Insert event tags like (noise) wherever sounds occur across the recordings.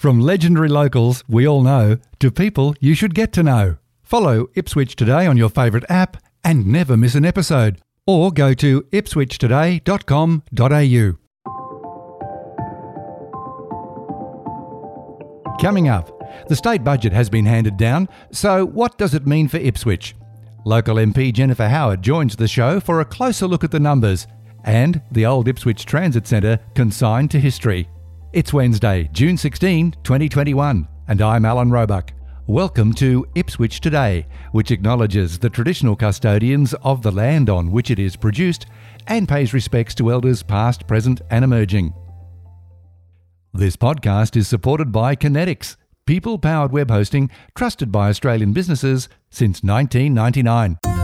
From legendary locals we all know to people you should get to know. Follow Ipswich Today on your favourite app and never miss an episode. Or go to ipswichtoday.com.au. Coming up, the state budget has been handed down, so what does it mean for Ipswich? Local MP Jennifer Howard joins the show for a closer look at the numbers and the old Ipswich Transit Centre consigned to history. It's Wednesday, June 16, 2021, and I'm Alan Roebuck. Welcome to Ipswich Today, which acknowledges the traditional custodians of the land on which it is produced and pays respects to elders past, present, and emerging. This podcast is supported by Conetix, people powered web hosting trusted by Australian businesses since 1999.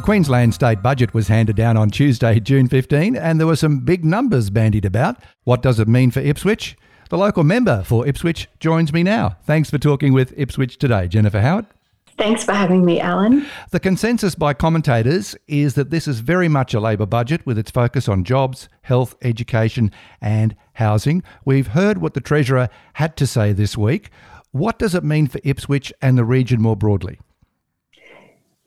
The Queensland state budget was handed down on Tuesday, June 15, and there were some big numbers bandied about. What does it mean for Ipswich? The local member for Ipswich joins me now. Thanks for talking with Ipswich today, Jennifer Howard. Thanks for having me, Alan. The consensus by commentators is that this is very much a Labor budget with its focus on jobs, health, education, and housing. We've heard what the Treasurer had to say this week. What does it mean for Ipswich and the region more broadly?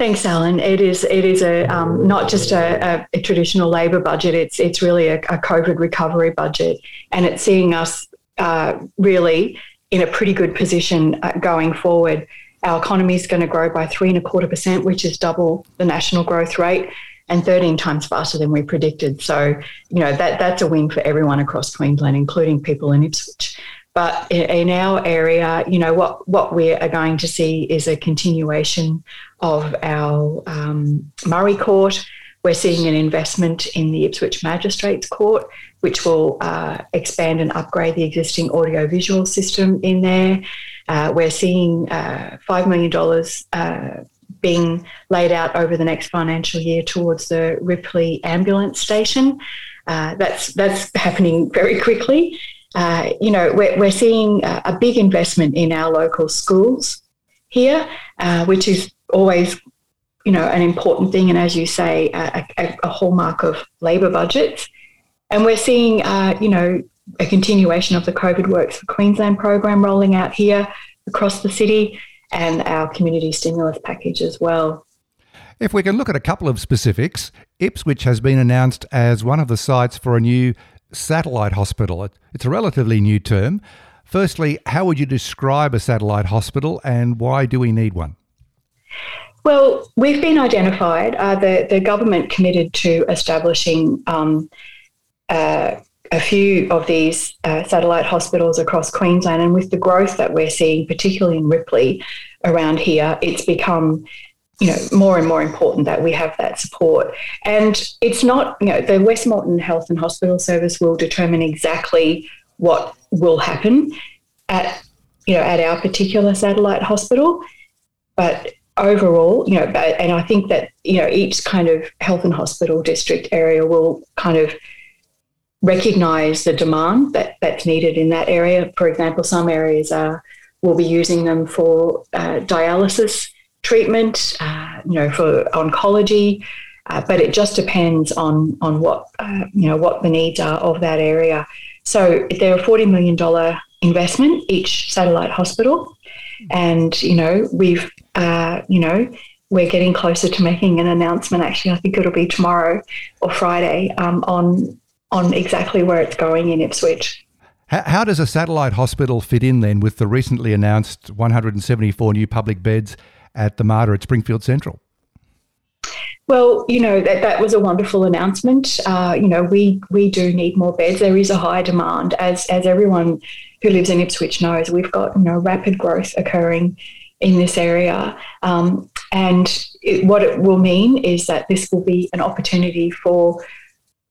Thanks, Alan. It is it is a um, not just a, a, a, traditional Labor budget. It's it's really a, a, COVID recovery budget, and it's seeing us uh, really in a pretty good position uh, going forward. Our economy is going to grow by three and a quarter percent, which is double the national growth rate, and 13 times faster than we predicted. So, you know that that's a win for everyone across Queensland, including people in Ipswich. But in our area, you know, what, what we are going to see is a continuation of our um, Murri Court. We're seeing an investment in the Ipswich Magistrates Court, which will uh, expand and upgrade the existing audiovisual system in there. Uh, we're seeing uh, $5 million uh, being laid out over the next financial year towards the Ripley ambulance station. Uh, that's that's happening very quickly uh, you know, we're, we're seeing a, big investment in our local schools here, uh, which is always, you know, an important thing. And as you say, a, a, a hallmark of Labor budgets. And we're seeing, uh, you know, a continuation of the COVID Works for Queensland program rolling out here across the city and our community stimulus package as well. If we can look at a couple of specifics, Ipswich has been announced as one of the sites for a new satellite hospital. It's a relatively new term. Firstly, how would you describe a satellite hospital and why do we need one? Well, we've been identified, uh, the, the government committed to establishing um, uh, a few of these uh, satellite hospitals across Queensland. And with the growth that we're seeing, particularly in Ripley around here, it's become you know, more and more important that we have that support. And it's not, you know, the West Health and Hospital Service will determine exactly what will happen at, you know, at our particular satellite hospital. But overall, you know, and I think that, you know, each kind of health and hospital district area will kind of recognize the demand that, that's needed in that area. For example, some areas are will be using them for uh, dialysis treatment, uh, you know, for oncology. Uh, but it just depends on on what uh, you know what the needs are of that area. So they're a forty million dollar investment each satellite hospital, and you know we've uh, you know we're getting closer to making an announcement. Actually, I think it'll be tomorrow or Friday um, on on exactly where it's going in Ipswich. How, how does a satellite hospital fit in then with the recently announced 174 new public beds at the Mater at Springfield Central? Well, you know that that was a wonderful announcement. Uh, you know, we we do need more beds. There is a high demand, as as everyone who lives in Ipswich knows. We've got you know rapid growth occurring in this area, um, and it, what it will mean is that this will be an opportunity for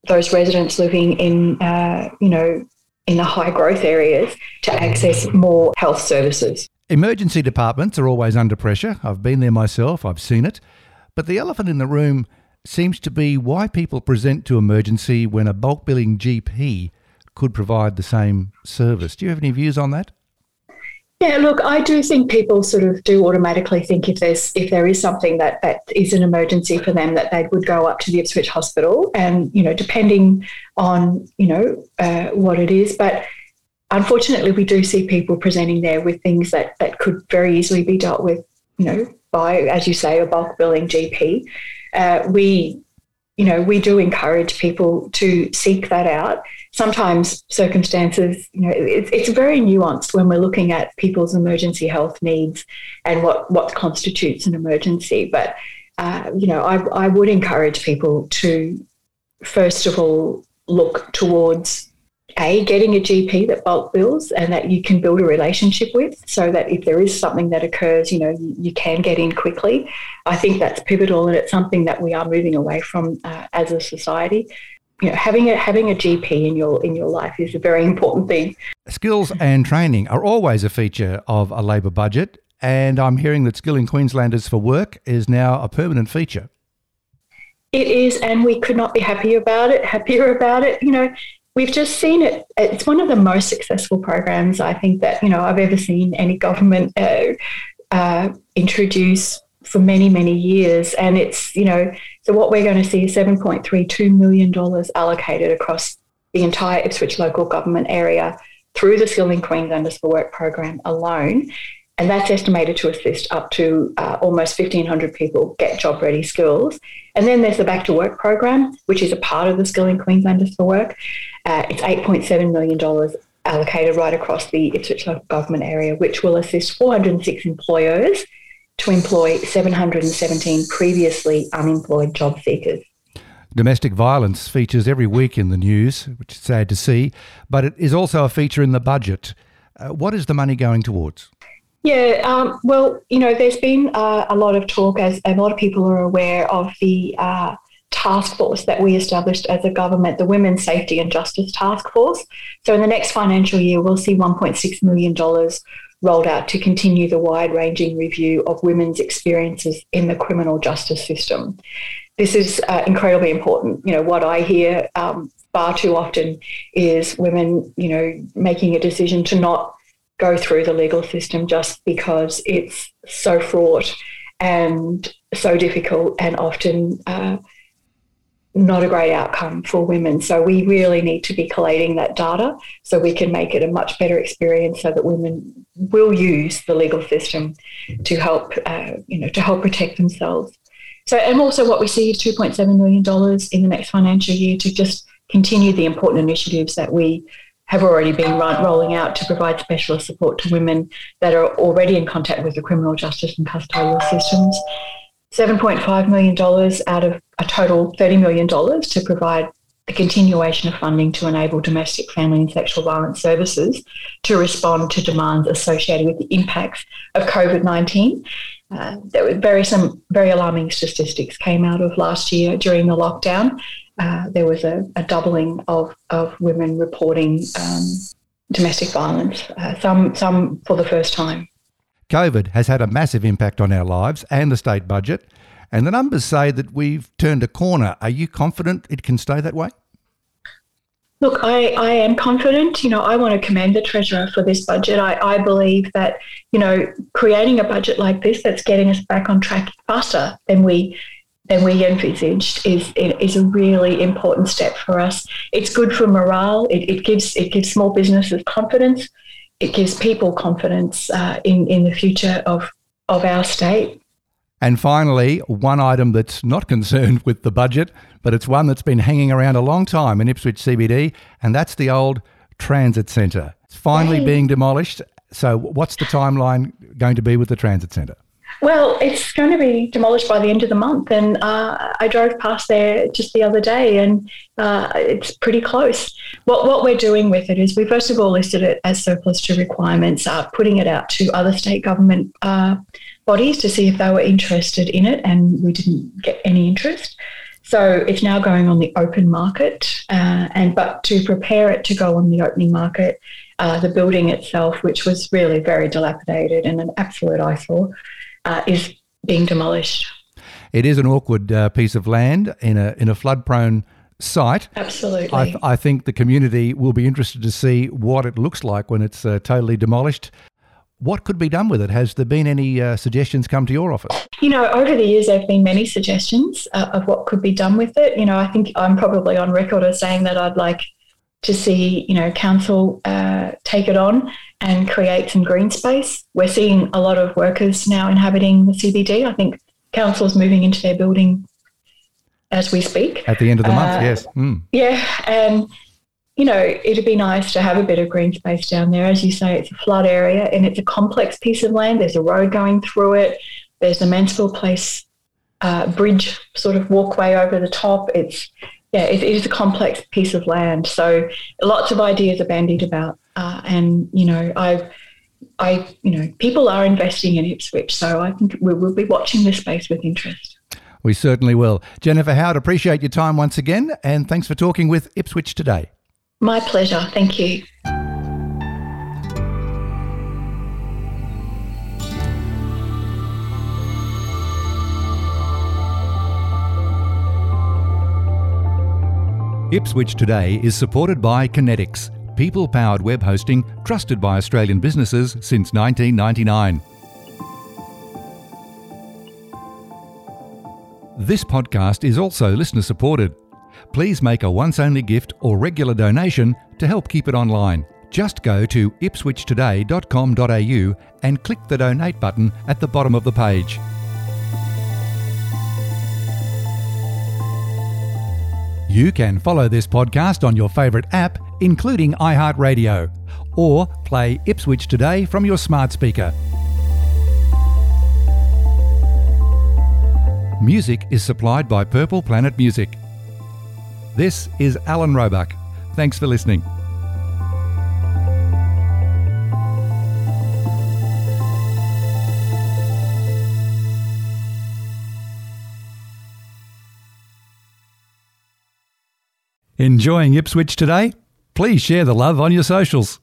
those residents living in uh, you know in the high growth areas to access more health services. Emergency departments are always under pressure. I've been there myself, I've seen it. But the elephant in the room seems to be why people present to emergency when a bulk billing GP could provide the same service. Do you have any views on that? Yeah, look, I do think people sort of do automatically think if there's if there is something that that is an emergency for them that they would go up to the Ipswich Hospital, and you know, depending on you know uh, what it is, but unfortunately, we do see people presenting there with things that that could very easily be dealt with, you know, by as you say, a bulk billing GP. Uh, we, you know, we do encourage people to seek that out sometimes circumstances, you know, it's, it's very nuanced when we're looking at people's emergency health needs and what, what constitutes an emergency. But, uh, you know, I, I would encourage people to, first of all, look towards a getting a GP that bulk bills and that you can build a relationship with, so that if there is something that occurs, you know you, you can get in quickly. I think that's pivotal, and it's something that we are moving away from uh, as a society you know, having a having a GP in your in your life is a very important thing. Skills and training are always a feature of a Labor budget, and I'm hearing that Skilling Queenslanders for Work is now a permanent feature. It is, and we could not be happier about it. Happier about it, you know. We've just seen it. It's one of the most successful programs I think that you know I've ever seen any government uh, uh, introduce for many many years, and it's you know so what we're going to see is $7.32 million allocated across the entire Ipswich local government area through the Skilling Queenslanders for Work program alone. And that's estimated to assist up to uh, almost 1,500 people get job ready skills. And then there's the Back to Work program, which is a part of the Skilling Queenslanders for Work. Uh, it's $8.7 million allocated right across the Ipswich government area, which will assist 406 employers to employ 717 previously unemployed job seekers. Domestic violence features every week in the news, which is sad to see, but it is also a feature in the budget. Uh, what is the money going towards? Yeah, um, well, you know, there's been uh, a lot of talk, as a lot of people are aware of the uh, task force that we established as a government, the Women's Safety and Justice Task Force. So in the next financial year, we'll see $1.6 million rolled out to continue the wide ranging review of women's experiences in the criminal justice system. This is uh, incredibly important. You know, what I hear um, far too often is women, you know, making a decision to not go through the legal system just because it's so fraught and so difficult and often uh, not a great outcome for women. So we really need to be collating that data so we can make it a much better experience so that women will use the legal system to help, uh, you know, to help protect themselves. So, and also what we see is $2.7 million in the next financial year to just continue the important initiatives that we have already been rolling out to provide specialist support to women that are already in contact with the criminal justice and custodial systems. $7.5 million out of a total $30 million to provide the continuation of funding to enable domestic, family, and sexual violence services to respond to demands associated with the impacts of COVID 19. Uh, there were very some very alarming statistics came out of last year during the lockdown. Uh, there was a, a, doubling of, of women reporting um, domestic violence, uh, some some for the first time. COVID has had a massive impact on our lives and the state budget, and the numbers say that we've turned a corner. Are you confident it can stay that way? Look, I, I am confident. You know, I want to commend the Treasurer for this budget. I, I believe that, you know, creating a budget like this that's getting us back on track faster than we than we envisaged is is a really important step for us. It's good for morale. It, it gives it gives small businesses confidence it gives people confidence uh, in in the future of of our state. And finally, one item that's not (laughs) concerned with the budget, but it's one that's been hanging around a long time in Ipswich CBD, and that's the old transit centre. It's finally hey. being demolished. So, what's the timeline going to be with the transit centre? Well, it's going to be demolished by the end of the month, and uh, I drove past there just the other day, and uh, it's pretty close. What what we're doing with it is we first of all listed it as surplus to requirements, uh, putting it out to other state government uh, bodies to see if they were interested in it, and we didn't get any interest. So it's now going on the open market, uh, and but to prepare it to go on the opening market, uh, the building itself, which was really very dilapidated and an absolute eyesore uh, is being demolished. It is an awkward uh, piece of land in a in a flood prone site. Absolutely. I, I, think the community will be interested to see what it looks like when it's uh, totally demolished. What could be done with it? Has there been any uh, suggestions come to your office? You know, over the years, there have been many suggestions uh, of what could be done with it. You know, I think I'm probably on record as saying that I'd like to see, you know, council uh, take it on and create some green space. We're seeing a lot of workers now inhabiting the CBD. I think council's moving into their building as we speak. At the end of the month, uh, yes. Mm. Yeah, and you know, it'd be nice to have a bit of green space down there. As you say, it's a flood area and it's a complex piece of land. There's a road going through it. There's a Mansfield Place uh, bridge sort of walkway over the top. It's yeah, it, it is a complex piece of land. So lots of ideas are bandied about, and you know, I, I, you know, people are investing in Ipswich. So I think we will be watching this space with interest. We certainly will. Jennifer Howard, appreciate your time once again, and thanks for talking with Ipswich today. My pleasure. Thank you. Ipswich Today is supported by Conetix, people powered web hosting trusted by Australian businesses since 1999. This podcast is also listener supported please make a once only gift or regular donation to help keep it online. Just go to ipswichtoday.com.au and click the donate button at the bottom of the page. You can follow this podcast on your favourite app, including iHeartRadio, or play Ipswich Today from your smart speaker. Music is supplied by Purple Planet Music. This is Alan Roebuck. Thanks for listening. Enjoying Ipswich today? Please share the love on your socials.